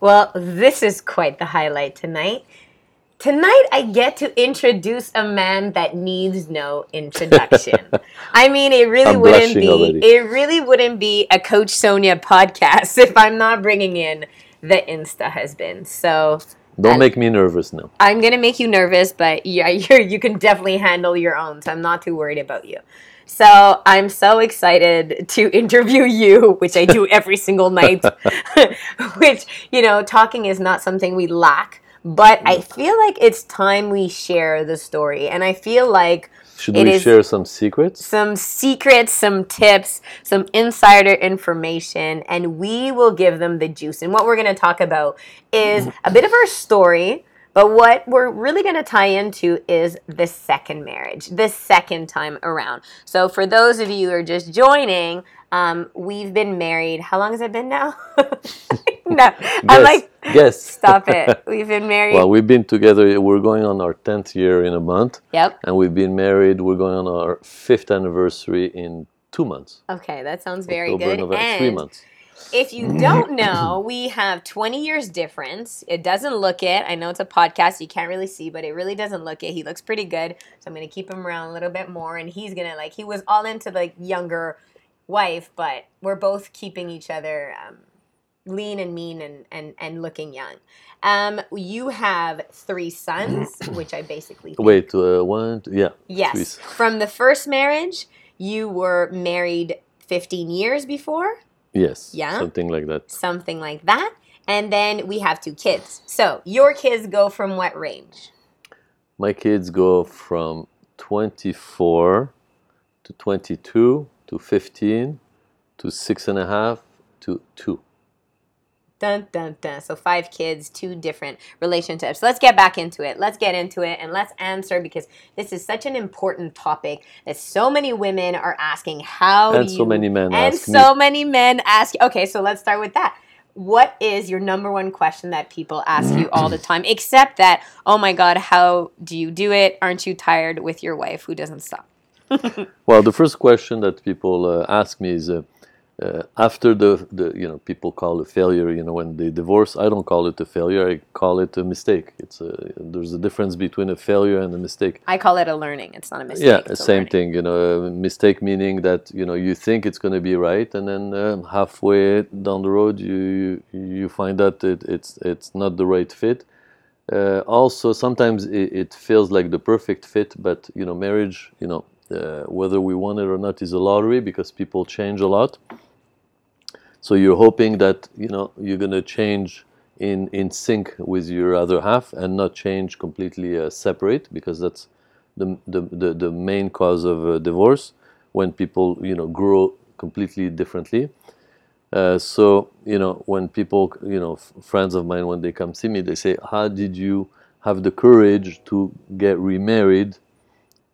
Well, this is quite the highlight tonight. Tonight, I get to introduce a man that needs no introduction. I mean, it really I'm wouldn't be already. it really wouldn't be a Coach Sonia podcast if I'm not bringing in the Insta husband. So Don't make me nervous now. I'm gonna make you nervous, but yeah, you're, you can definitely handle your own. So I'm not too worried about you. So I'm so excited to interview you, which I do every single night. which you know, talking is not something we lack, but I mm. feel like it's time we share the story, and I feel like Should it we share some secrets? some secrets, some tips, some insider information, and we will give them the juice. And what we're going to talk about is mm-hmm. a bit of our story, but what we're really going to tie into is the second marriage, the second time around. So, for those of you who are just joining, um, we've been married. How long has it been now? no, I'm like, Guess. stop it. We've been married. Well, we've been together. We're going on our tenth year in a month, yep. and we've been married. We're going on our fifth anniversary in two months. Okay, that sounds very October, good. November, and three months. If you don't know, we have 20 years difference. It doesn't look it. I know it's a podcast, you can't really see, but it really doesn't look it. He looks pretty good. So I'm going to keep him around a little bit more and he's going to like he was all into the younger wife, but we're both keeping each other um, lean and mean and and and looking young. Um you have 3 sons, which I basically think Wait, uh, one, two, yeah. Yes. From the first marriage, you were married 15 years before Yes. Yeah. Something like that. something like that. And then we have two kids. So your kids go from what range? My kids go from 24 to 22 to 15 to six and a half to two. Dun dun dun. So five kids, two different relationships. Let's get back into it. Let's get into it and let's answer because this is such an important topic that so many women are asking. How And do so many men and ask me. so many men ask. Okay, so let's start with that. What is your number one question that people ask you all the time? Except that, oh my God, how do you do it? Aren't you tired with your wife who doesn't stop? Well, the first question that people uh, ask me is uh, uh, after the, the, you know, people call a failure, you know, when they divorce, I don't call it a failure, I call it a mistake. It's a, there's a difference between a failure and a mistake. I call it a learning. It's not a mistake. Yeah, it's same learning. thing. You know, a mistake meaning that you know you think it's going to be right, and then um, halfway down the road, you you, find out that it's it's not the right fit. Uh, also, sometimes it, it feels like the perfect fit, but you know, marriage, you know, uh, whether we want it or not, is a lottery because people change a lot. So you're hoping that you know you're going to change in in sync with your other half and not change completely uh, separate because that's the, the, the, the main cause of uh, divorce when people you know grow completely differently. Uh, so you know when people you know f- friends of mine when they come see me they say how did you have the courage to get remarried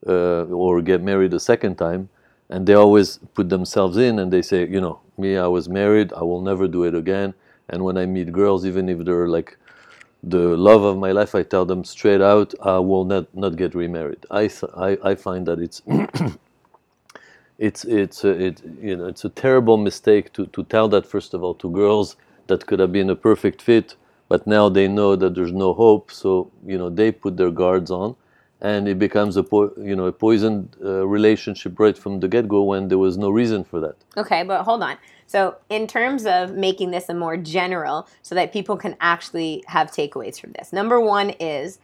uh, or get married a second time and they always put themselves in and they say you know me i was married i will never do it again. And when i meet girls even if they're like the love of my life i tell them straight out i will not not get remarried. I th- I, I find that it's it's it's a, it you know it's a terrible mistake to to tell that first of all to girls that could have been a perfect fit but now they know that there's no hope. So you know they put their guards on and it becomes a po- you know a poisoned uh, relationship right from the get go when there was no reason for that Okay, but hold on. So, in terms of making this a more general, so that people can actually have takeaways from this, number one is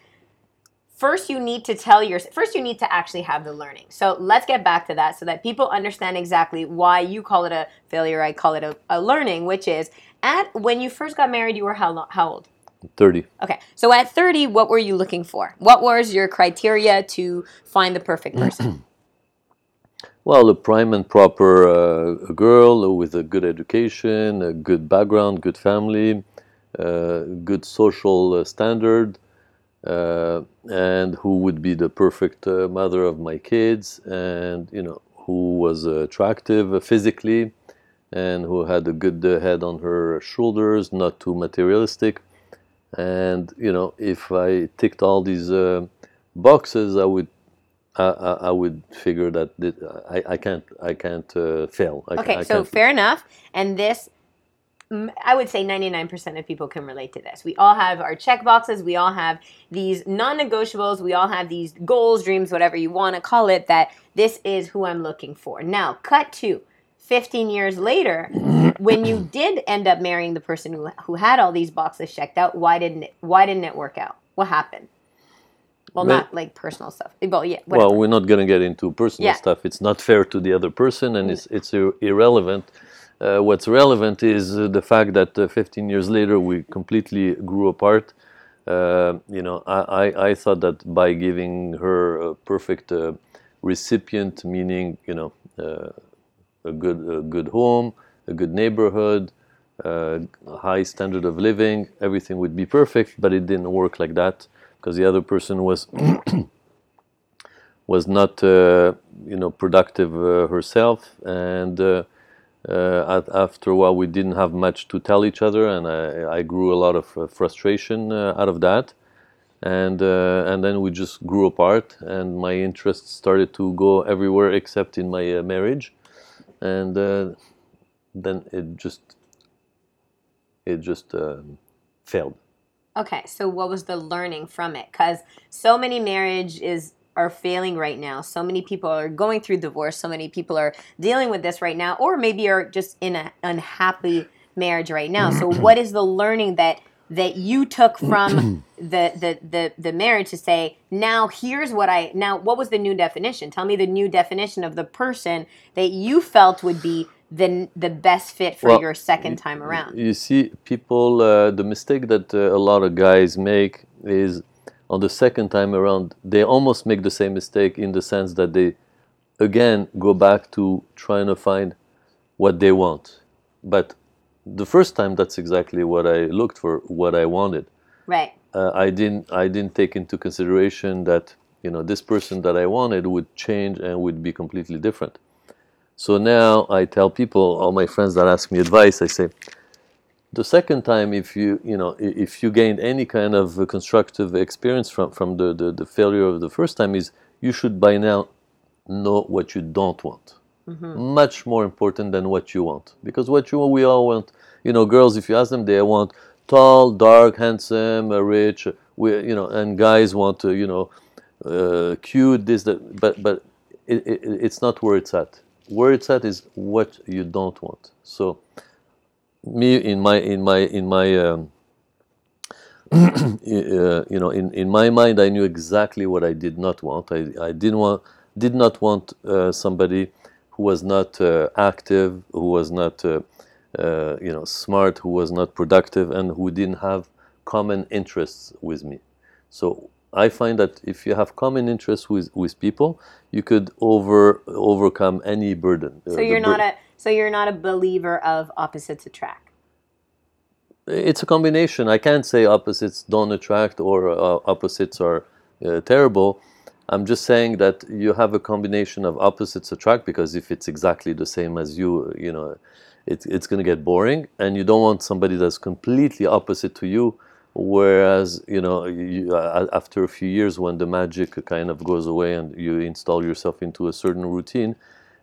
first you need to tell your first you need to actually have the learning. So let's get back to that so that people understand exactly why you call it a failure. I call it a, a learning, which is at when you first got married, you were how long, how old? 30 Okay, so at 30, what were you looking for? What was your criteria to find the perfect person? Well, a prime and proper uh, girl with a good education, a good background, good family, uh, good social uh, standard, uh, and who would be the perfect uh, mother of my kids, and you know who was uh, attractive physically, and who had a good uh, head on her shoulders, not too materialistic, and you know if I ticked all these uh, boxes, I would I, I, I would figure that thi- I, I can't I can't uh, fail. I, Okay, so fair enough. And this I would say 99% of people can relate to this. We all have our check boxes. We all have these non negotiables. We all have these goals, dreams, whatever you want to call it, that this is who I'm looking for. Now, cut to 15 years later, when you did end up marrying the person who, who had all these boxes checked out, why didn't it, why didn't it work out? What happened? Well, Well- not like personal stuff. Well, yeah. Whatever. Well, we're not going to get into personal Yeah. stuff. It's not fair to the other person, and it's it's ir- irrelevant. Uh, what's relevant is uh, the fact that uh, 15 years later we completely grew apart. Uh, you know, I, I, I thought that by giving her a perfect uh, recipient, meaning you know uh, a good a good home, a good neighborhood, uh, a high standard of living, everything would be perfect. But it didn't work like that because the other person was was not uh, you know productive uh, herself and uh, uh, after a while we didn't have much to tell each other and I, I grew a lot of uh, frustration uh, out of that and uh, and then we just grew apart and my interests started to go everywhere except in my uh, marriage and uh, then it just it just um, failed Okay, so what was the learning from it? Because so many marriages are failing right now. So many people are going through divorce. So many people are dealing with this right now, or maybe are just in an unhappy marriage right now. So, what is the learning that that you took from the, the the the marriage to say now here's what I now what was the new definition? Tell me the new definition of the person that you felt would be the the best fit for Well, your second time around. You see, people, uh, the mistake that uh, a lot of guys make is on the second time around, they almost make the same mistake in the sense that they, again, go back to trying to find what they want. But the first time, that's exactly what I looked for, what I wanted. Right. Uh, I didn't, I didn't take into consideration that you know this person that I wanted would change and would be completely different. So now I tell people, all my friends that ask me advice, I say, the second time, if you you know if you gained any kind of constructive experience from from the, the the failure of the first time, is you should by now know what you don't want. Much more important than what you want, because what you we all want, you know, girls, if you ask them, they want tall, dark, handsome, uh, rich, we, you know, and guys want, to you know, uh, cute, this, that, but but it, it, it's not where it's at. Where it's at is what you don't want. So, me in my in my in my um, uh, you know in, in my mind, I knew exactly what I did not want. I, I didn't want did not want uh, somebody who was not uh, active, who was not uh, uh, you know smart, who was not productive, and who didn't have common interests with me. So I find that if you have common interests with, with people, you could over overcome any burden. So you're not a so you're not a believer of opposites attract. It's a combination. I can't say opposites don't attract or uh, opposites are uh, terrible. I'm just saying that you have a combination of opposites attract because if it's exactly the same as you, you know, it, it's going to get boring, and you don't want somebody that's completely opposite to you. Whereas, you know, you, uh, after a few years, when the magic kind of goes away and you install yourself into a certain routine,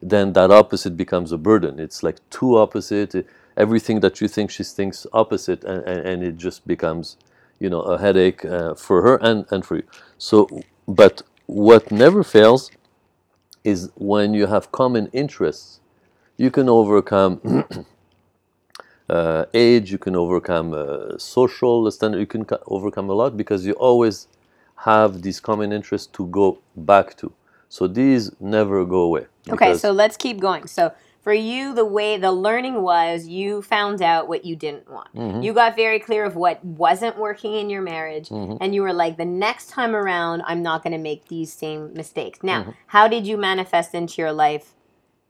then that opposite becomes a burden. It's like too opposite. Everything that you think she thinks opposite, and, and, and it just becomes, you know, a headache uh, for her and, and for you. So, but what never fails is when you have common interests, you can overcome uh, age, you can overcome uh, social standard, you can co- overcome a lot because you always have these common interests to go back to. So these never go away. Okay, so let's keep going. So for you, the way the learning was, you found out what you didn't want. Mm-hmm. You got very clear of what wasn't working in your marriage, Mm-hmm. and you were like, the next time around, I'm not going to make these same mistakes. Now, Mm-hmm. how did you manifest into your life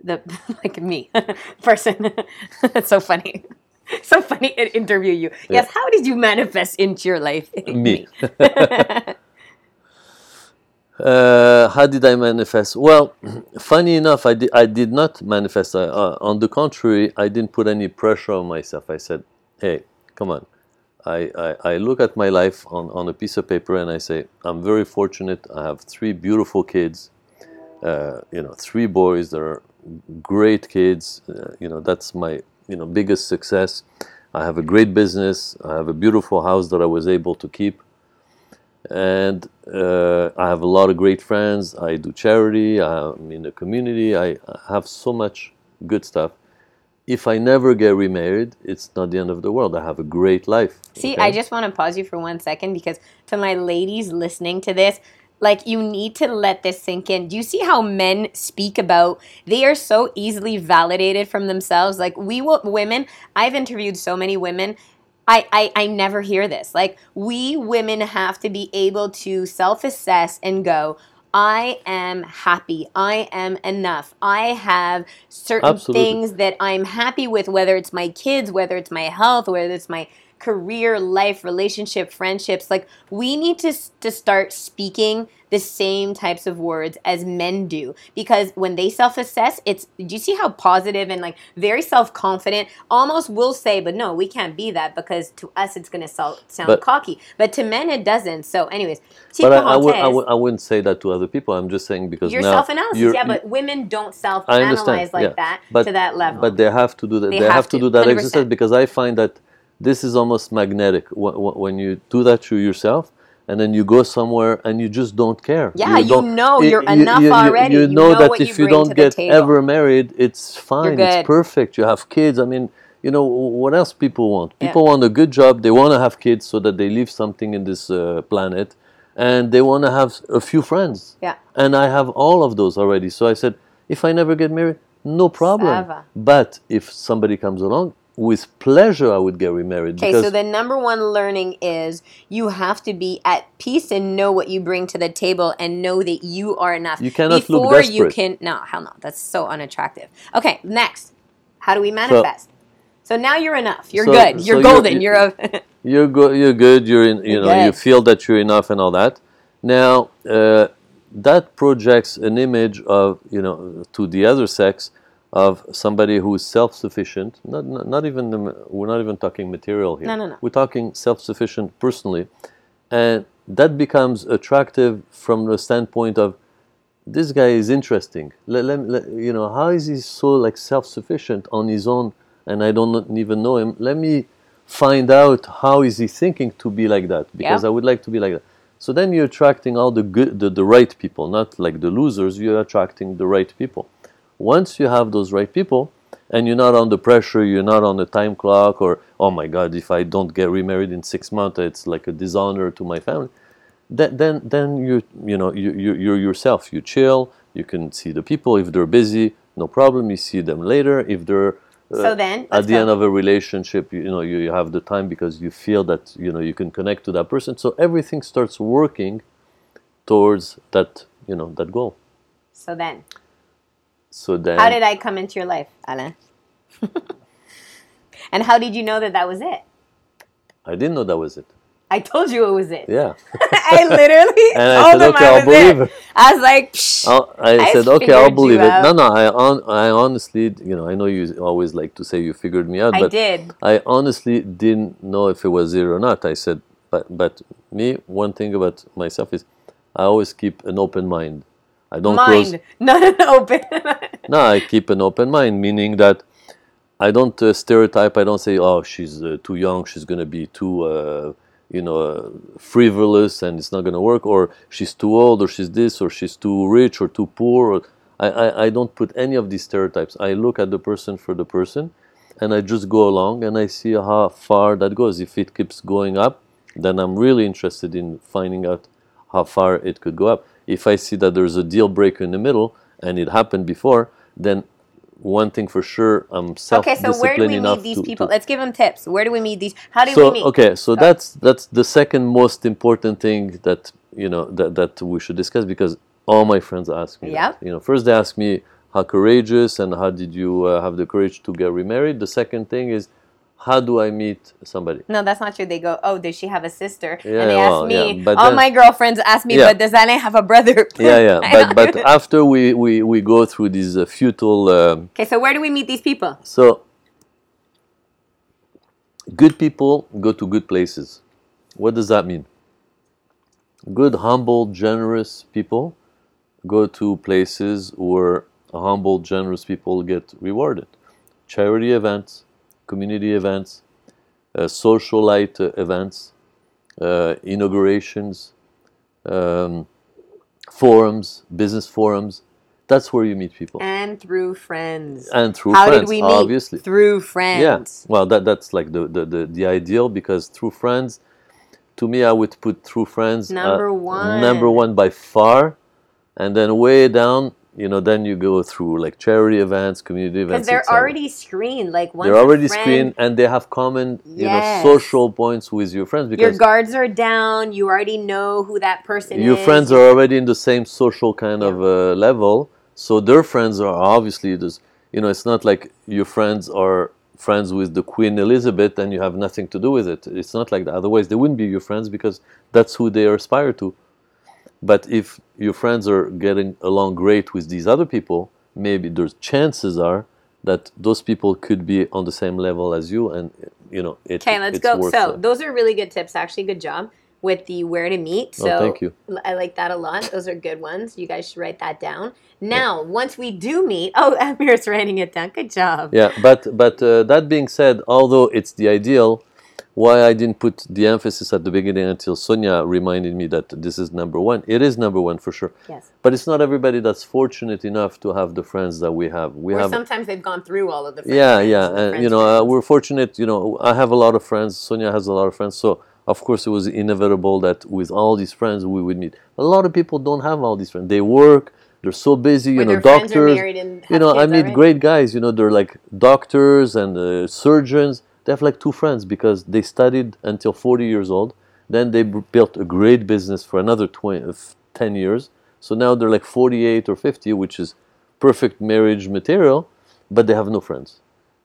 the like me person? That's so funny. So funny to interview you. Yes, how did you manifest into your life? Me. Uh, how did I manifest? Well, funny enough, I did, I did not manifest. Uh, on the contrary, I didn't put any pressure on myself. I said, hey, come on. I, I, I look at my life on, on a piece of paper and I say, I'm very fortunate. I have three beautiful kids, uh, you know, three boys that are great kids. Uh, you know, that's my, you know, biggest success. I have a great business. I have a beautiful house that I was able to keep. And uh, I have a lot of great friends. I do charity. I'm in the community. I have so much good stuff. If I never get remarried, it's not the end of the world. I have a great life. See, okay? I just want to pause you for one second because to my ladies listening to this, like you need to let this sink in. Do you see how men speak about they are so easily validated from themselves? Like we will women, I've interviewed so many women. I, I, I never hear this. Like we women have to be able to self-assess and go, I am happy. I am enough. I have certain Absolutely. things that I'm happy with, whether it's my kids, whether it's my health, whether it's my career, life, relationship, friendships. Like we need to to start speaking the same types of words as men do because when they self-assess, it's do you see how positive and like very self-confident almost will say, but no, we can't be that because to us it's going to sound But- cocky, but to men it doesn't. So anyways, But I, I, would, I, would, I wouldn't say that to other people. I'm just saying because your now self-analysis, you're- yeah, but women don't self-analyze like yeah. that But- to that level. But they have to do that. They They, have have, to, to, do that 100%. exercise because I find that this is almost magnetic. Wh- wh- When you do that to yourself, and then you go somewhere and you just don't care. Yeah, you don't- know you're y- enough you, already. You You know know that if you don't get ever married, it's fine. It's perfect. You have kids. I mean, you know what else people want? Yeah. People want a good job. They want to have kids so that they leave something in this uh, planet, and they want to have a few friends. yeah. And I have all of those already. So I said, if I never get married, no problem. Ça va. But if somebody comes along, with pleasure I would get remarried. Okay, so the number one learning is you have to be at peace and know what you bring to the table and know that you are enough. You cannot look Before you can no, hell no. That's so unattractive. Okay, next. How do we manifest? So, now you're enough. You're So- good. so You're you're- golden. you- You're, a you're good, you're good, you're in, you You're know, you feel that you're enough and all that. Now, uh, that projects an image of, you know, to the other sex of somebody who's self-sufficient. Not, not, not even the, we're not even talking material here. No, no, no. We're talking self-sufficient personally, and that becomes attractive from the standpoint of this guy is interesting. Let, let, let- you know, how is he so like self-sufficient on his own, and I don't even know him? Let me find out how is he thinking to be like that because Yeah. I would like to be like that. So then you're attracting all the good, the, the right people, not like the losers. You're attracting the right people. Once you have those right people, and you're not under pressure, you're not on a time clock, or oh my God, if I don't get remarried in six months, it's like a dishonor to my family then then then you you know you, you you're yourself. You chill you can see the people. If they're busy no problem. You see them later. If they're uh, So then, at the go. end of a relationship you, you know you, you have the time because you feel that you know you can connect to that person. So everything starts working towards that you know that goal. So then, so then how did I come into your life, Alan? and how did you know that that was it? I didn't know that was it I told you it was it. yeah I literally And I told said, "Okay, I I'll was believe it. it." I was like, I, I said, okay, I'll believe it. No, no, I, on, I honestly, you know, I know you always like to say you figured me out, I but did. I honestly didn't know if it was it or not. I said, but but me, one thing about myself is I always keep an open mind. I don't close. Mind, not an open. No, I keep an open mind, meaning that I don't uh, stereotype. I don't say, oh, she's uh, too young. She's going to be too, uh, you know, uh, frivolous, and it's not going to work. Or she's too old, or she's this, or she's too rich, or too poor. Or I, I, I don't put any of these stereotypes. I look at the person for the person, and I just go along, and I see how far that goes. If it keeps going up, then I'm really interested in finding out how far it could go up. If I see that there's a deal breaker in the middle, and it happened before, then one thing for sure, I'm self-disciplined Okay, so where do we meet these to- people? to- Let's give them tips. Where do we meet these? How do so we meet? okay, so that's that's the second most important thing that you know that that we should discuss because all my friends ask me. That. You know, first they ask me how courageous and how did you uh, have the courage to get remarried. The second thing is how do I meet somebody? No, that's not true. They go, oh, does she have a sister? Yeah, and they ask me. yeah, but all then- my girlfriends ask me, Yeah. but does Alain have a brother? Yeah, yeah. But but after we we, we go through these uh, futile. Um, okay, so where do we meet these people? So, good people go to good places. What does that mean? Good, humble, generous people go to places where humble, generous people get rewarded. Charity events, community events, uh, socialite uh, events, uh, inaugurations, um, forums, business forums. That's where you meet people, And through friends. and through How friends, did we meet? obviously. Through friends. Yeah, well, that that's like the, the, the, the ideal because through friends, to me, I would put through friends uh, Number one. number one by far, and then way down, you know, then you go through like charity events, community events. Because they're already screened. Like they're already friend- screened and they have common, you know, social points with your friends Your guards are down. You already know who that person your is. Your friends are already in the same social kind of uh, level, so their friends are obviously this. You know, it's not like your friends are friends with the Queen Elizabeth and you have nothing to do with it. It's not like that. Otherwise, they wouldn't be your friends because that's who they aspire to. But if your friends are getting along great with these other people, maybe there's chances are that those people could be on the same level as you, and you know, it, Okay, let's go. So it. those are really good tips. Actually, good job with the where to meet. So Oh, thank you. I like that a lot. Those are good ones. You guys should write that down. Now, once we do meet, oh, Amir's writing it down. Good job. Yeah, but but uh, that being said, although it's the ideal, why I didn't put the emphasis at the beginning until Sonia reminded me that this is number one. It is number one for sure, Yes. but it's not everybody that's fortunate enough to have the friends that we have. We Or have sometimes they've gone through all of the friends, yeah, yeah, and the you know uh, we're fortunate. You know, I have a lot of friends. Sonia has a lot of friends, so of course it was inevitable that with all these friends we would meet. A lot of people don't have all these friends. They work. They're so busy. You know, their friends are doctors you know, I meet already. great guys. You know, they're like doctors and uh, surgeons. They have like two friends because they studied until 40 years old. Then they b- built a great business for another 20, uh, 10 years. So now they're like 48 or 50, which is perfect marriage material, but they have no friends.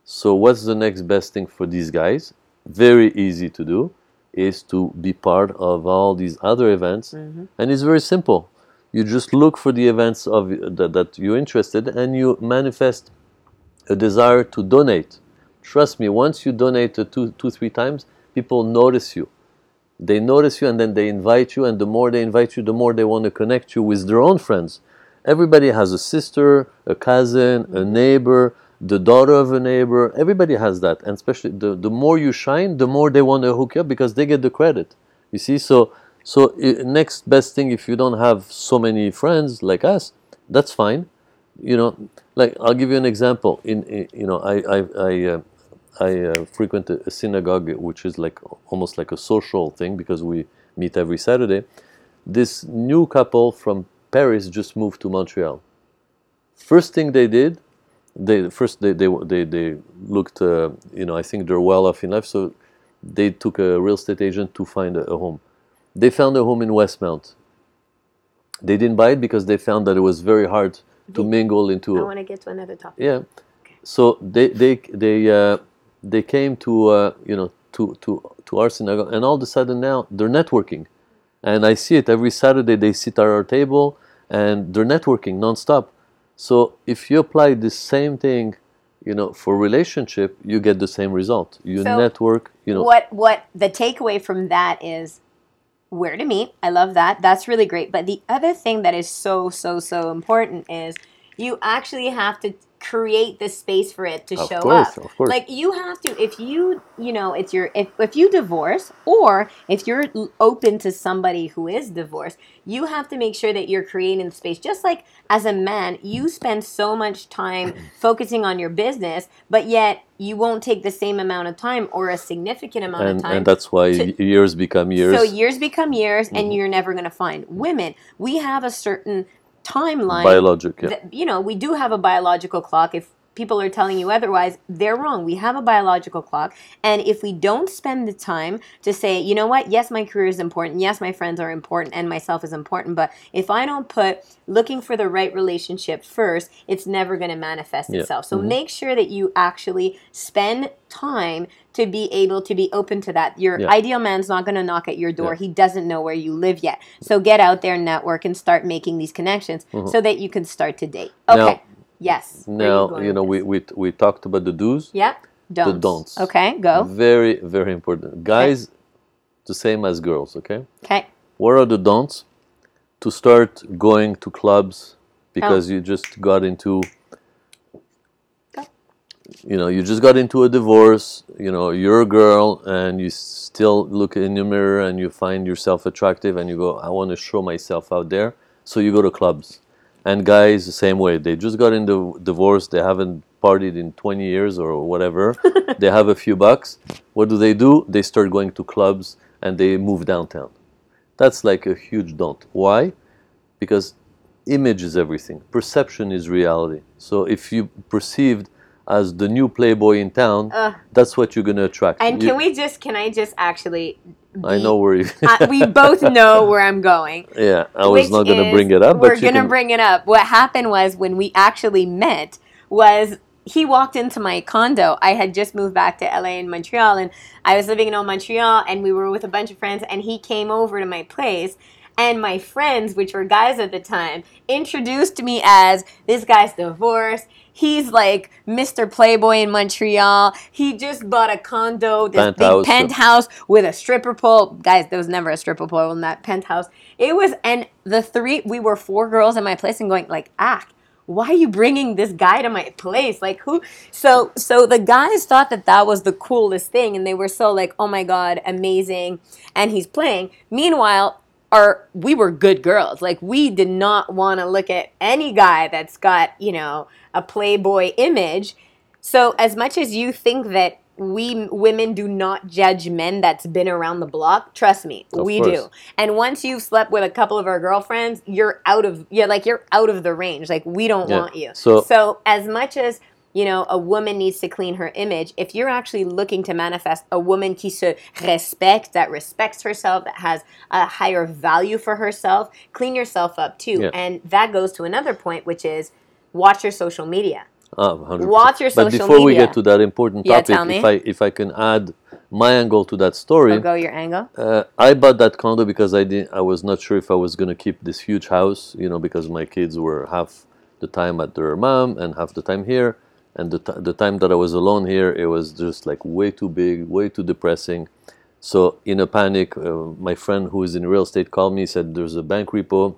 So what's the next best thing for these guys? Very easy to do is to be part of all these other events Mm-hmm. and it's very simple you just look for the events of that, that you're interested and you manifest a desire to donate trust me once you donate two two three times people notice you. They notice you and then they invite you and the more they invite you the more they want to connect you with their own friends. Everybody has a sister a cousin a neighbor the daughter of a neighbor. Everybody has that and especially the, the more you shine the more they want to hook you up because they get the credit. You see so so next best thing if you don't have so many friends like us that's fine. You know like i'll give you an example. In, in you know i i i, uh, I uh, frequent a synagogue which is like almost like a social thing because we meet every saturday. This new couple from paris just moved to montreal. First thing they did they first they they they, they looked uh, you know i think they're well off in life so they took a real estate agent to find a, a home. They found a home in westmount. They didn't buy it because they found that it was very hard to mingle into I want to get to another topic. yeah. So they they they uh, they came to uh, you know to to to our synagogue and all of a sudden now they're networking and i see it every saturday they sit at our table and they're networking nonstop so if you apply the same thing you know for relationship you get the same result you So, network you know What what the takeaway from that is where to meet. I love that. That's really great. But the other thing that is so so so important is you actually have to create the space for it to Of show course, up. of course. Like you have to if you, you know, it's your if if you divorce or if you're open to somebody who is divorced, you have to make sure that you're creating the space. Just like as a man, you spend so much time focusing on your business, but yet you won't take the same amount of time or a significant amount and of time and that's why to- years become years so years become years, Mm-hmm. and you're never going to find women. We have a certain timeline. biologic yeah. that- you know, we do have a biological clock. If people are telling you otherwise, they're wrong. We have a biological clock, and if we don't spend the time to say, you know what, yes, my career is important. Yes, my friends are important, and myself is important. But if I don't put looking for the right relationship first, it's never going to manifest Yeah. itself. So make sure that you actually spend time to be able to be open to that. Your Yeah. ideal man's not going to knock at your door. Yeah. He doesn't know where you live yet. So get out there, network, and start making these connections so that you can start to date. Okay. Mm-hmm. Now- yes. Now going you know we, we we talked about the do's Yep. Don'ts. The don'ts. Okay. Go. very very important guys the same as girls okay Okay. what are the don'ts to start going to clubs because Oh. you just got into Go. you know, you just got into a divorce. You know, you're a girl, and you still look in your mirror and you find yourself attractive, and you go, I want to show myself out there. So you go to clubs, and guys the same way. They just got into divorce. They haven't partied in 20 years or whatever. they have a few bucks. What do they do? They start going to clubs and they move downtown. That's like a huge don't. Why? Because image is everything. Perception is reality. So if you perceived as the new playboy in town, Ugh. that's what you're gonna attract. And You- can we just? Can I just actually? I know where you. uh, we both know where I'm going. yeah, I was not gonna bring it up, We're gonna can, bring it up. What happened was when we actually met was he walked into my condo. I had just moved back to LA and Montreal, and I was living in old Montreal, and we were with a bunch of friends, and he came over to my place. And my friends, which were guys at the time, introduced me as this guy's divorced. He's like Mr. Playboy in Montreal. He just bought a condo, this Penthouse. big penthouse with a stripper pole. Guys, there was never a stripper pole in that penthouse. It was, and the three, we were four girls in my place and going like, ah, why are you bringing this guy to my place? Like who? So, so the guys thought that that was the coolest thing, and they were so like, oh my god, amazing, and he's playing. Meanwhile, our we were good girls. Like we did not want to look at any guy that's got you know a playboy image. So as much as you think that we women do not judge men that's been around the block, trust me, Of we course. do. And once you've slept with a couple of our girlfriends, you're out of yeah, like you're out of the range. Like we don't Yeah. want you. So- so as much as you know, a woman needs to clean her image. If you're actually looking to manifest a woman qui se respecte, that respects herself, that has a higher value for herself, clean yourself up too. Yeah. And that goes to another point, which is watch your social media. Ah, 100%. Watch your But social before we get to that important Yeah, topic, me. if I if I can add my angle to that story, Or go your angle. uh, I bought that condo because I didn't. I was not sure if I was going to keep this huge house, you know, because my kids were half the time at their mom and half the time here, and the the time that I was alone here, it was just like way too big, way too depressing. So in a panic, uh, my friend who is in real estate called me, said, "There's a bank repo.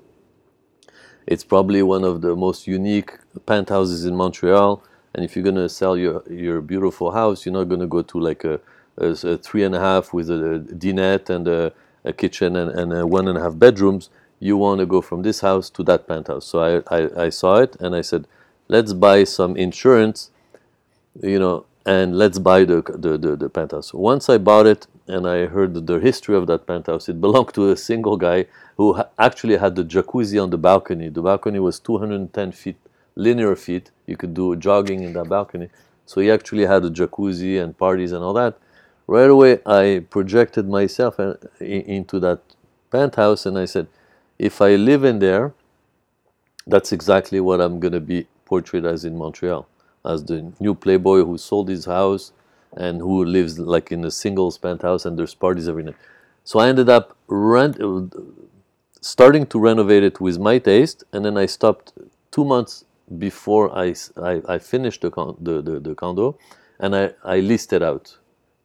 It's probably one of the most unique penthouses in Montreal." And if you're gonna sell your your beautiful house, you're not gonna go to like a, a, a three and a half with a dinette and a, a kitchen and, and a one and a half bedrooms. You want to go from this house to that penthouse. So I, I, I saw it and I said, let's buy some insurance, you know, and let's buy the, the, the, the penthouse. Once I bought it and I heard the history of that penthouse, it belonged to a single guy who ha- actually had the jacuzzi on the balcony. The balcony was 210 feet linear feet. You could do jogging in that balcony. So he actually had a jacuzzi and parties and all that. Right away, I projected myself uh, i- into that penthouse and I said, if I live in there, that's exactly what I'm going to be portrayed as in Montreal, as the new playboy who sold his house and who lives like in a singles penthouse and there's parties every night. So I ended up rent, uh, starting to renovate it with my taste, and then I stopped two months before I I finished the, con- the, the, the condo, and I, I leased it out,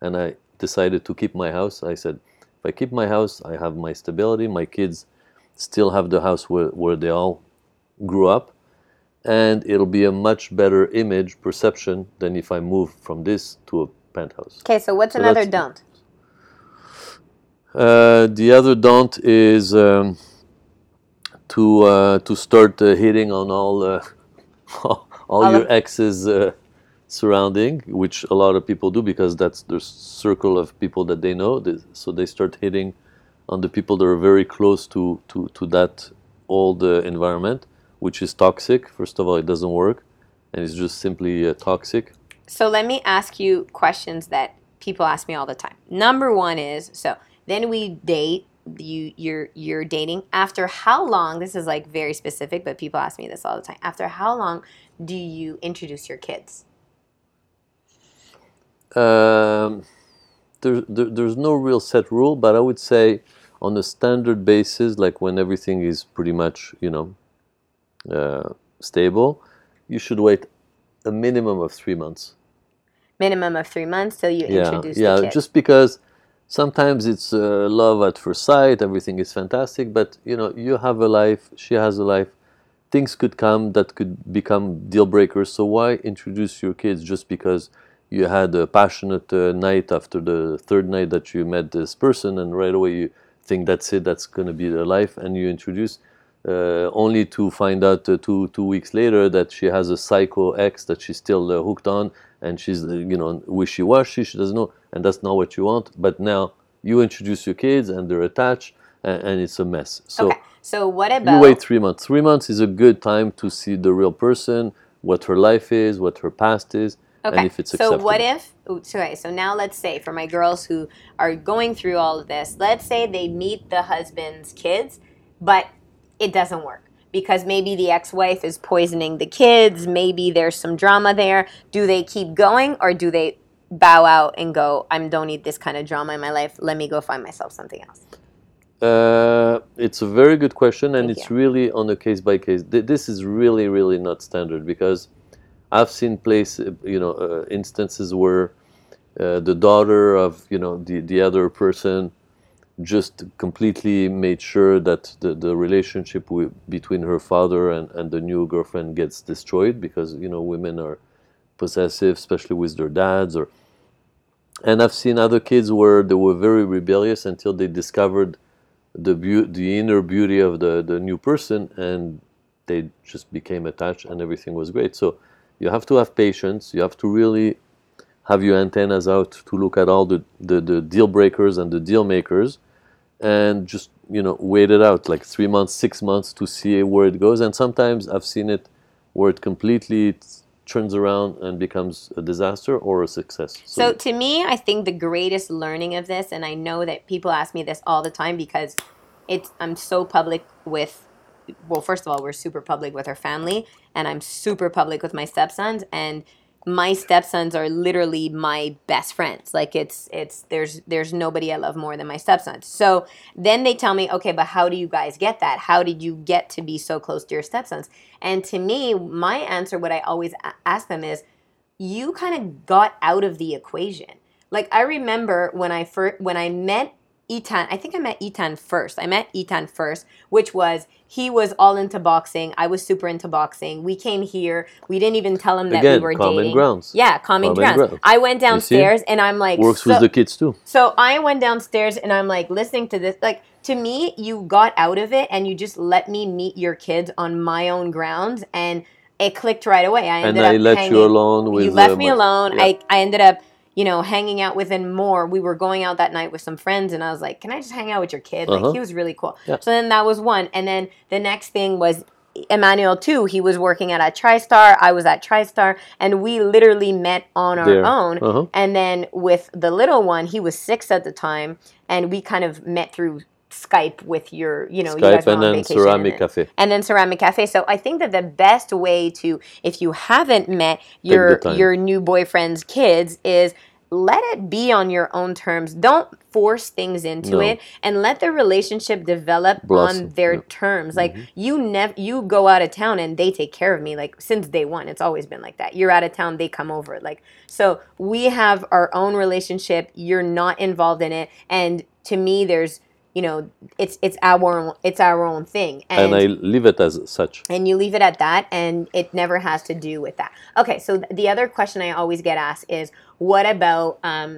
and I decided to keep my house. I said, if I keep my house, I have my stability. My kids still have the house where, where they all grew up, and it'll be a much better image perception than if I move from this to a penthouse. Okay, so what's So another don't? Uh, the other don't is um, to uh, to start uh, hitting on all uh, all, All your exes uh, surrounding, which a lot of people do because that's the circle of people that they know. So they start hitting on the people that are very close to to to that old uh, environment, which is toxic. First of all, it doesn't work, and it's just simply uh, toxic. So let me ask you questions that people ask me all the time. Number one is so then we date. You you're you're dating. After how long? This is like very specific, but people ask me this all the time. After how long do you introduce your kids? Um, there, there, there's no real set rule, but I would say on a standard basis, like when everything is pretty much, you know, uh, stable, you should wait a minimum of three months. Minimum of three months till you Yeah, introduce yeah, kids. just because sometimes it's uh, love at first sight, everything is fantastic, but you know, you have a life, she has a life. things could come that could become deal breakers. So why introduce your kids just because you had a passionate uh, night after the third night that you met this person, and right away you think that's it, that's going to be their life, and you introduce uh, only to find out uh, two two weeks later that she has a psycho ex that she's still uh, hooked on, and she's uh, you know wishy washy. She doesn't know, and that's not what you want. But now you introduce your kids, and they're attached, and, and it's a mess. So. okay. So what about You wait three months. Three months is a good time to see the real person, what her life is, what her past is, Okay. and if it's so what if? Okay. So now let's say for my girls who are going through all of this, let's say they meet the husband's kids, but it doesn't work because maybe the ex-wife is poisoning the kids. Maybe there's some drama there. Do they keep going or do they bow out and go? I don't need this kind of drama in my life. Let me go find myself something else. Uh, it's a very good question, and Thank it's you. really on a case by case. Th- This is really, really not standard because I've seen place, you know, uh, instances where uh, the daughter of you know the the other person just completely made sure that the, the relationship with, between her father and, and the new girlfriend gets destroyed because you know women are possessive, especially with their dads or and I've seen other kids where they were very rebellious until they discovered the beau- the inner beauty of the, the new person and they just became attached and everything was great. So you have to have patience. You have to really have your antennas out to look at all the, the, the deal breakers and the deal makers and just you know wait it out like three months, six months to see where it goes. And sometimes I've seen it where it completely turns around and becomes a disaster or a success. So to me, I think the greatest learning of this, and I know that people ask me this all the time because it's I'm so public with. Well, first of all, we're super public with our family, and I'm super public with my stepsons, and my stepsons are literally my best friends. Like it's it's there's there's nobody I love more than my stepsons. So then they tell me, okay, but how do you guys get that? How did you get to be so close to your stepsons? And to me, my answer, what I always ask them is, you kind of got out of the equation. Like I remember when I first when I met Etan, I think I met Etan first. I met Etan first, which was he was all into boxing. I was super into boxing. We came here. We didn't even tell him that Again, we were common dating. grounds. Yeah, common, Common grounds. ground. I went downstairs and I'm like works so, with the kids too. so I went downstairs and I'm like listening to this. Like to me, you got out of it and you just let me meet your kids on my own grounds, and it clicked right away. I And ended I up let hanging, you alone with you left uh, me alone. yeah. I I ended up you know hanging out with him more. We were going out that night with some friends, and I was like, "Can I just hang out with your kid?" Uh-huh. Like he was really cool. Yeah. So then that was one, and then the next thing was. Emmanuel too. He was working at a TriStar. I was at TriStar, and we literally met on our There. own. Uh-huh. And then with the little one, he was six at the time, and we kind of met through Skype with your, you know, you guys Skype were and then Ceramic and then, Cafe. and then Ceramic Cafe. So I think that the best way to, if you haven't met your your new boyfriend's kids, is let it be on your own terms. Don't force things into No. it, and let the relationship develop Blossom, on their yeah. Mm-hmm. terms. Like you never, you go out of town and they take care of me. Like since day one, it's always been like that. You're out of town, they come over. Like so, we have our own relationship. You're not involved in it, and to me, there's you know, it's it's our own, it's our own thing, And I leave it as such. and you leave it at that and it never has to do with that okay so th- the other question i always get asked is what about um,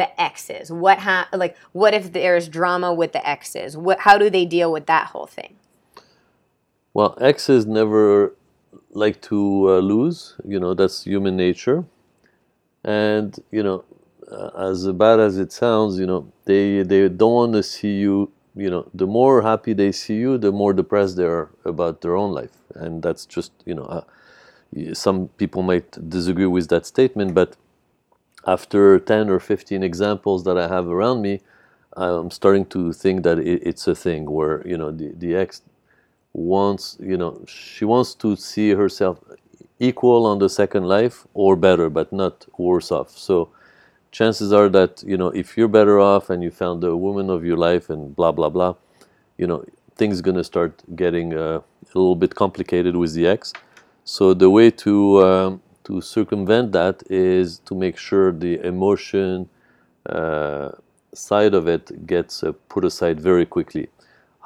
the exes what ha- like what if there's drama with the exes what how do they deal with that whole thing Well, exes never like to uh, lose. You know, that's human nature. And, you know, uh, as bad as it sounds, you know, they, they don't want to see you, you know, the more happy they see you, the more depressed they are about their own life. And that's just, you know, uh, some people might disagree with that statement, but after 10 or 15 examples that I have around me, I'm starting to think that it, it's a thing where, you know, the, the ex wants you know she wants to see herself equal on the second life or better but not worse off so chances are that you know if you're better off and you found the woman of your life and blah blah blah you know things gonna start getting uh, a little bit complicated with the ex so the way to um, to circumvent that is to make sure the emotion uh, side of it gets uh, put aside very quickly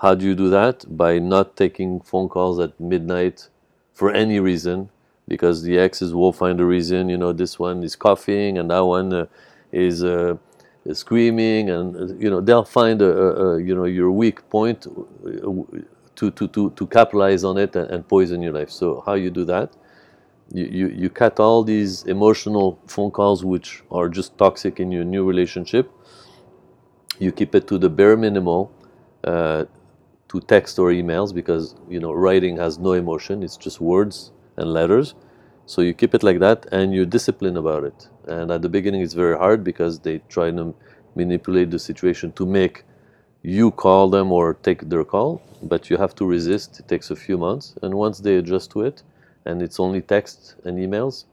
how do you do that? By not taking phone calls at midnight for any reason, because the exes will find a reason. You know, this one is coughing and that one uh, is, uh, screaming, and uh, you know they'll find a, a, a, you know your weak point uh, to to to, to capitalize on it and, and poison your life. So how you do that? You, you, you cut all these emotional phone calls which are just toxic in your new relationship. You keep it to the bare minimal. Uh, to text or emails because you know writing has no emotion it's just words and letters so you keep it like that and you discipline about it. And at the beginning it's very hard because they try to manipulate the situation to make you call them or take their call but you have to resist. It takes a few months. And once they adjust to it and it's only text and emails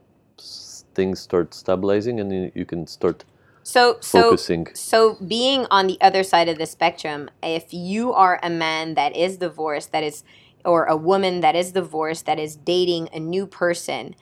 things start stabilizing and you can start so so so being on the other side of the spectrum, if you are a man that is divorced, that is or a woman that is divorced that is dating a new person,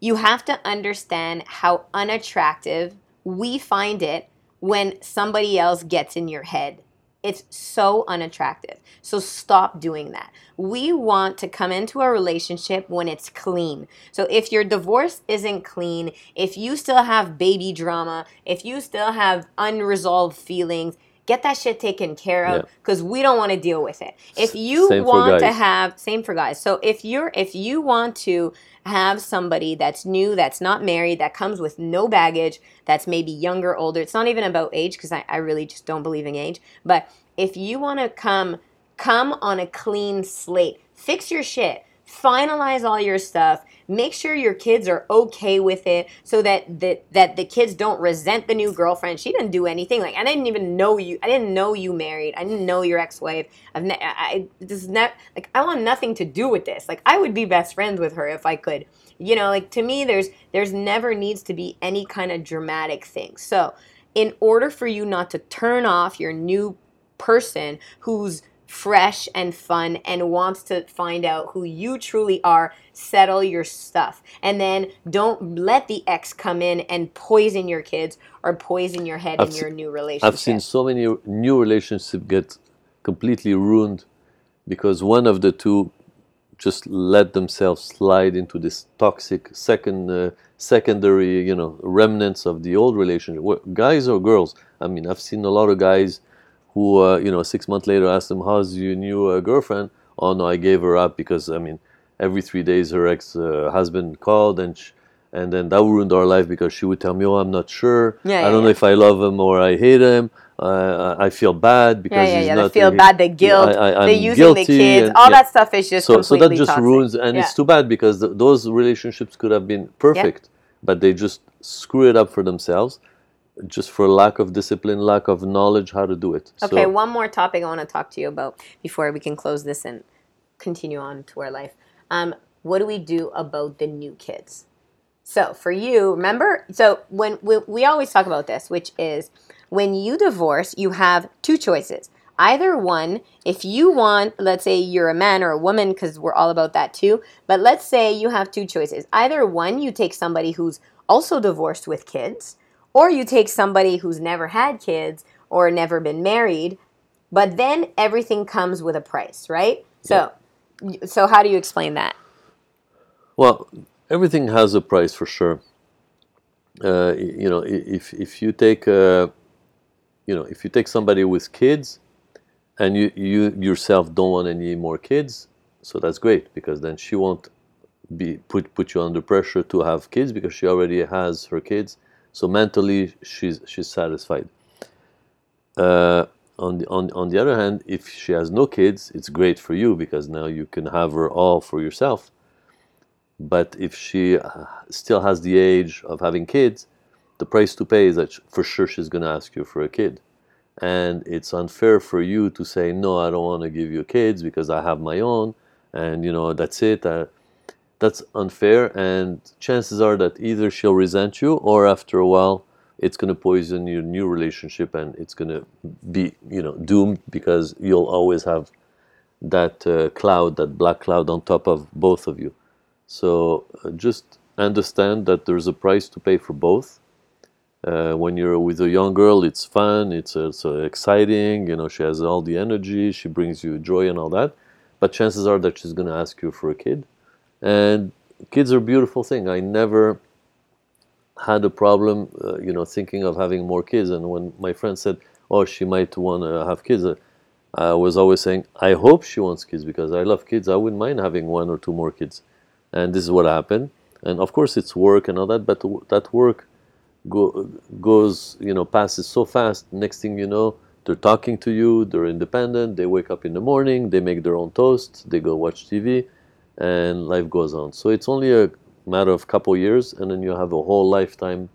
you have to understand how unattractive we find it when somebody else gets in your head. It's so unattractive. So stop doing that. We want to come into a relationship when it's clean. So if your divorce isn't clean, if you still have baby drama, if you still have unresolved feelings, get that shit taken care of because yeah. we don't want to deal with it. If you same want to have same for guys. So if you're if you want to have somebody that's new, that's not married, that comes with no baggage, that's maybe younger, older. It's not even about age because I, I really just don't believe in age. But if you want to come, come on a clean slate, fix your shit, finalize all your stuff, make sure your kids are okay with it so that the, that the kids don't resent the new girlfriend. She didn't do anything. Like I didn't even know you. I didn't know you married. I didn't know your ex-wife. I've ne- I, this is not like I want nothing to do with this. Like I would be best friends with her if I could. You know, like to me there's there's never needs to be any kind of dramatic thing. So, in order for you not to turn off your new person who's fresh and fun and wants to find out who you truly are, settle your stuff. And then don't let the ex come in and poison your kids or poison your head I've in your new relationship. I've seen so many new relationships get completely ruined because one of the two just let themselves slide into this toxic second uh, secondary you know remnants of the old relationship guys or girls i mean i've seen a lot of guys who uh, you know six months later asked him how's your new uh, girlfriend oh no i gave her up because i mean every three days her ex uh, husband called and she, and then that ruined our life because she would tell me oh i'm not sure yeah, i don't yeah, know if i love him or i hate him uh, I feel bad because yeah, yeah, he's yeah. not. They feel bad. The guilt. I, they're using the kids. All that stuff is just so. So that just toxic. ruins, and it's too bad because th- those relationships could have been perfect, but they just screw it up for themselves just for lack of discipline, lack of knowledge how to do it. Okay, so, one more topic I want to talk to you about before we can close this and continue on to our life. Um, what do we do about the new kids? So for you, remember, so when we, we always talk about this, which is when you divorce, you have two choices. Either one, if you want, let's say you're a man or a woman, because we're all about that too, but let's say you have two choices. Either one, you take somebody who's also divorced with kids, or you take somebody who's never had kids or never been married, but then everything comes with a price, right? So, yeah. so how do you explain that? Well, everything has a price for sure. Uh, you know, if if you take uh, you know if you take somebody with kids, and you you yourself don't want any more kids, so that's great because then she won't be put put you under pressure to have kids because she already has her kids so mentally, she's she's satisfied. Uh, on the on on the other hand, if she has no kids, it's great for you because now you can have her all for yourself. But if she uh, still has the age of having kids, the price to pay is that for sure she's going to ask you for a kid. And it's unfair for you to say, no, I don't want to give you kids because I have my own. And, you know, that's it. Uh, that's unfair and chances are that either she'll resent you or after a while it's going to poison your new relationship and it's going to be you know doomed because you'll always have that uh, cloud that black cloud on top of both of you so uh, just understand that there's a price to pay for both Uh, when you're with a young girl, it's fun, it's, it's exciting. You know, she has all the energy, she brings you joy and all that. But chances are that she's going to ask you for a kid, and kids are a beautiful thing. I never had a problem, uh, you know, thinking of having more kids. And when my friend said, "Oh, she might want to have kids," uh, I was always saying, "I hope she wants kids because I love kids. I wouldn't mind having one or two more kids." And this is what happened. And of course, it's work and all that, but that work go, goes, you know, passes so fast. Next thing you know, they're talking to you. They're independent. They wake up in the morning. They make their own toast. They go watch TV, and life goes on. So it's only a matter of couple years, and then you have a whole lifetime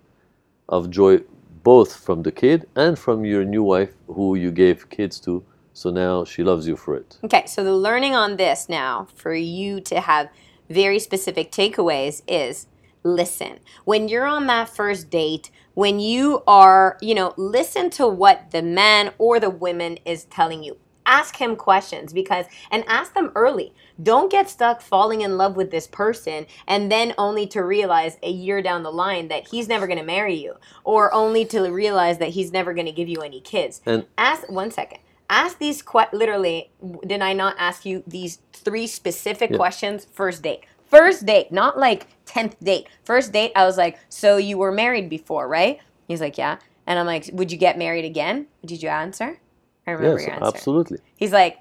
of joy, both from the kid and from your new wife, who you gave kids to. So now she loves you for it. Okay, so the learning on this now for you to have very specific takeaways is listen. When you're on that first date, when you are, you know, listen to what the man or the woman is telling you. Ask him questions because, and ask them early. Don't get stuck falling in love with this person and then only to realize a year down the line that he's never going to marry you or only to realize that he's never going to give you any kids. And ask, one second. Ask these que- literally did i not ask you these three specific Yeah. questions? First date. First date not like 10th date. First date i was like so you were married before right? He's like yeah. And i'm like would you get married again? Did you answer i remember yes, your answer. absolutely. he's like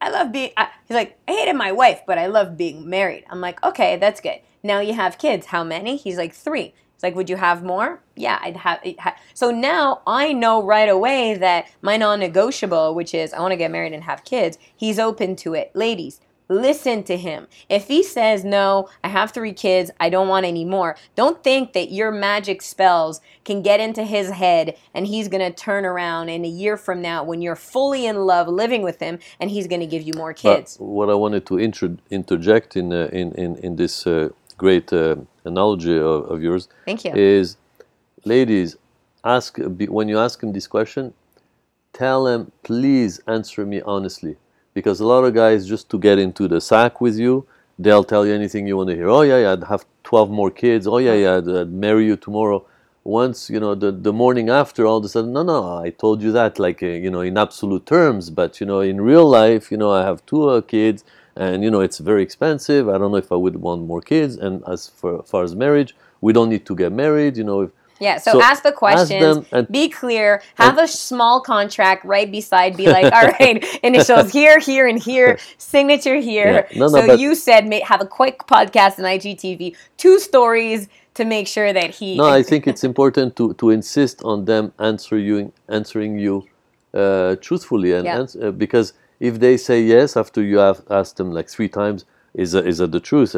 i love being I, he's like i hated my wife but i love being married. I'm like okay that's good. Now you have kids. How many? He's like three. It's like would you have more? Yeah i'd have ha- so now i know right away that my non-negotiable which is i want to get married and have kids he's open to it. Ladies listen to him. If he says no i have three kids i don't want any more don't think that your magic spells can get into his head and he's going to turn around in a year from now when you're fully in love living with him and he's going to give you more But kids. what I wanted to intro- interject in, uh, in, in, in this uh, great uh, analogy of, of yours thank you. is, ladies, ask when you ask him this question, tell him, please answer me honestly, because a lot of guys just to get into the sack with you, they'll tell you anything you want to hear. Oh yeah, yeah, I'd have twelve more kids. Oh yeah, yeah, I'd, I'd marry you tomorrow. Once you know the the morning after, all of a sudden, no, no, I told you that like uh, you know in absolute terms, but you know in real life, you know I have two uh, kids, and you know it's very expensive. I don't know if I would want more kids. And as for, far as marriage, we don't need to get married. You know, if, Yeah, so, So ask the questions, and- be clear, have a small contract right beside, be like, all right, initials here, here, and here, signature here. Yeah. No, no, so you said ma- have a quick podcast on IGTV, two stories to make sure that he. No, I think it's important to, to insist on them answer you, answering you uh, truthfully, and Yeah. ans- uh, because if they say yes after you have asked them like three times, is is that the truth?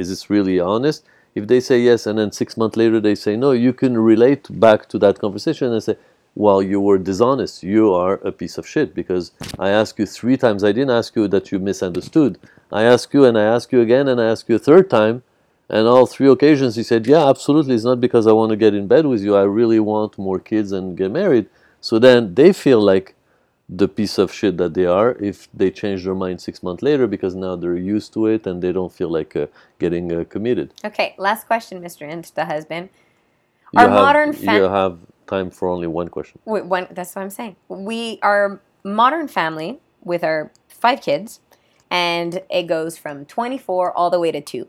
Is this really honest? If they say yes, and then six months later they say no, you can relate back to that conversation and say, "Well, you were dishonest. You are a piece of shit because I asked you three times. I didn't ask you that you misunderstood. I asked you, and I asked you again, and I asked you a third time." And all three occasions he said, Yeah, absolutely. It's not because I want to get in bed with you. I really want more kids and get married. So then they feel like the piece of shit that they are if they change their mind six months later because now they're used to it and they don't feel like uh, getting uh, committed. okay, last question, Mr. Insta husband. You Our have, modern fa- You have time for only one question. Wait, one, that's what I'm saying. We are modern family with our five kids, and it goes from 24 all the way to two.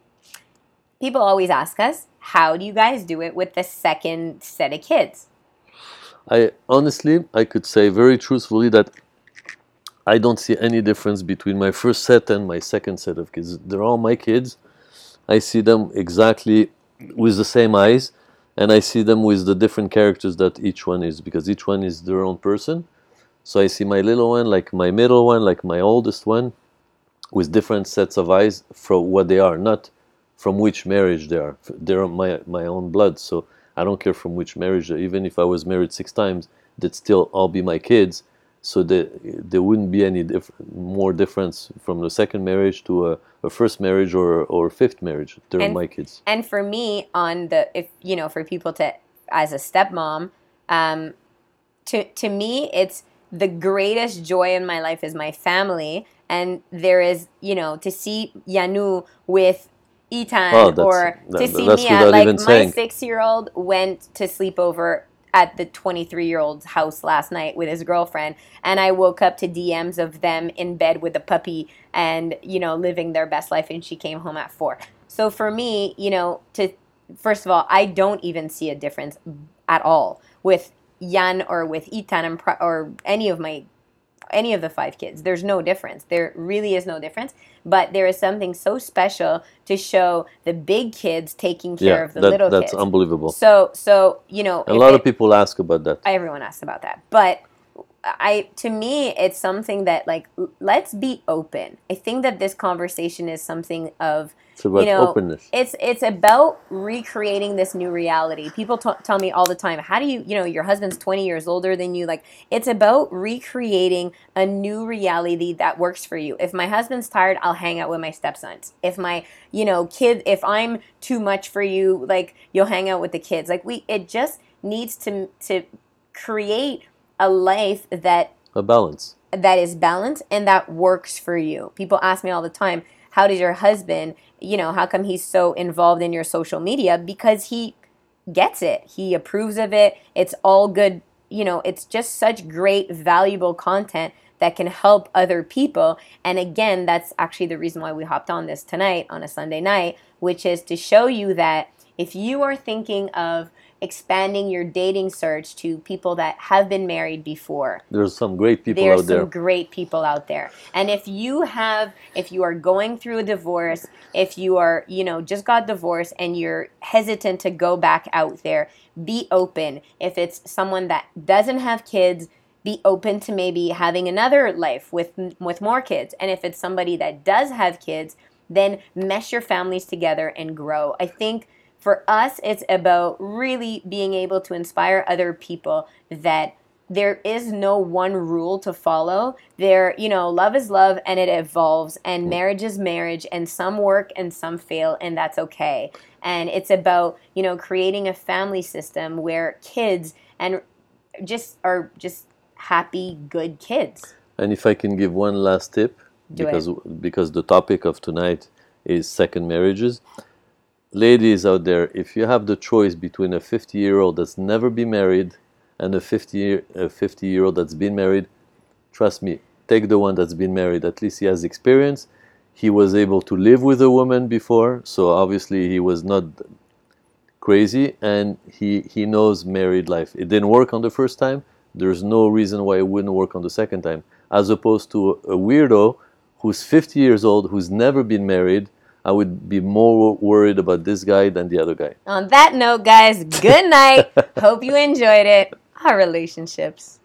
People always ask us, how do you guys do it with the second set of kids? I honestly, I could say very truthfully that I don't see any difference between my first set and my second set of kids. They're all my kids. I see them exactly with the same eyes, and I see them with the different characters that each one is because each one is their own person. So I see my little one, like my middle one, like my oldest one, with different sets of eyes for what they are, not from which marriage they are. They're my my own blood, so I don't care from which marriage. Even if I was married six times, they'd still all be my kids. So there, there wouldn't be any diff- more difference from the second marriage to a, a first marriage or or fifth marriage. They're And- my kids. And for me, on the if you know, for people to as a stepmom, um, to to me, it's the greatest joy in my life is my family, and there is you know to see Yanu with Ethan Oh, or that- to see Mia. without Like my saying. six year old went to sleep over at the 23 year old's house last night with his girlfriend and i woke up to dms of them in bed with a puppy and you know living their best life and she came home at four so for me you know to first of all i don't even see a difference at all with jan or with pro- or any of my any of the five kids. There's no difference. There really is no difference. But there is something so special to show the big kids taking care yeah, of the that, little that's kids. That's unbelievable. So so you know a lot it- of people ask about that. everyone asks about that. But I to me it's something that like let's be open. I think that this conversation is something of It's about you know, openness. it's it's about recreating this new reality. People t- tell me all the time, "How do you, you know, your husband's 20 years older than you?" Like it's about recreating a new reality that works for you. If my husband's tired, I'll hang out with my stepsons. If my, you know, kid if I'm too much for you, like you'll hang out with the kids. Like we it just needs to to create a life that A balance. that is balanced and that works for you. People ask me all the time, how does your husband, you know, how come he's so involved in your social media? Because he gets it. He approves of it. It's all good, you know, it's just such great valuable content that can help other people. And again, that's actually the reason why we hopped on this tonight on a Sunday night, which is to show you that if you are thinking of expanding your dating search to people that have been married before, There's some great people there's out there. There's some great people out there. And if you have if you are going through a divorce if you are you know just got divorced and you're hesitant to go back out there be open. If it's someone that doesn't have kids be open to maybe having another life with with more kids. And if it's somebody that does have kids then mesh your families together and grow. I think for us it's about really being able to inspire other people that there is no one rule to follow. There, you know, love is love and it evolves, and mm. marriage is marriage, and some work and some fail, and that's okay. And it's about, you know, creating a family system where kids and just are just happy, good kids. And if I can give one last tip, Do it. because because the topic of tonight is second marriages. Ladies out there, if you have the choice between a 50 year old that's never been married and a 50 year a 50 year old that's been married, trust me, take the one that's been married. At least he has experience. He was able to live with a woman before, so obviously he was not crazy and he he knows married life. It didn't work on the first time. There's no reason why it wouldn't work on the second time. As opposed to a weirdo who's 50 years old who's never been married, I would be more worried about this guy than the other guy. On that note, guys, good night. Hope you enjoyed it. Our relationships.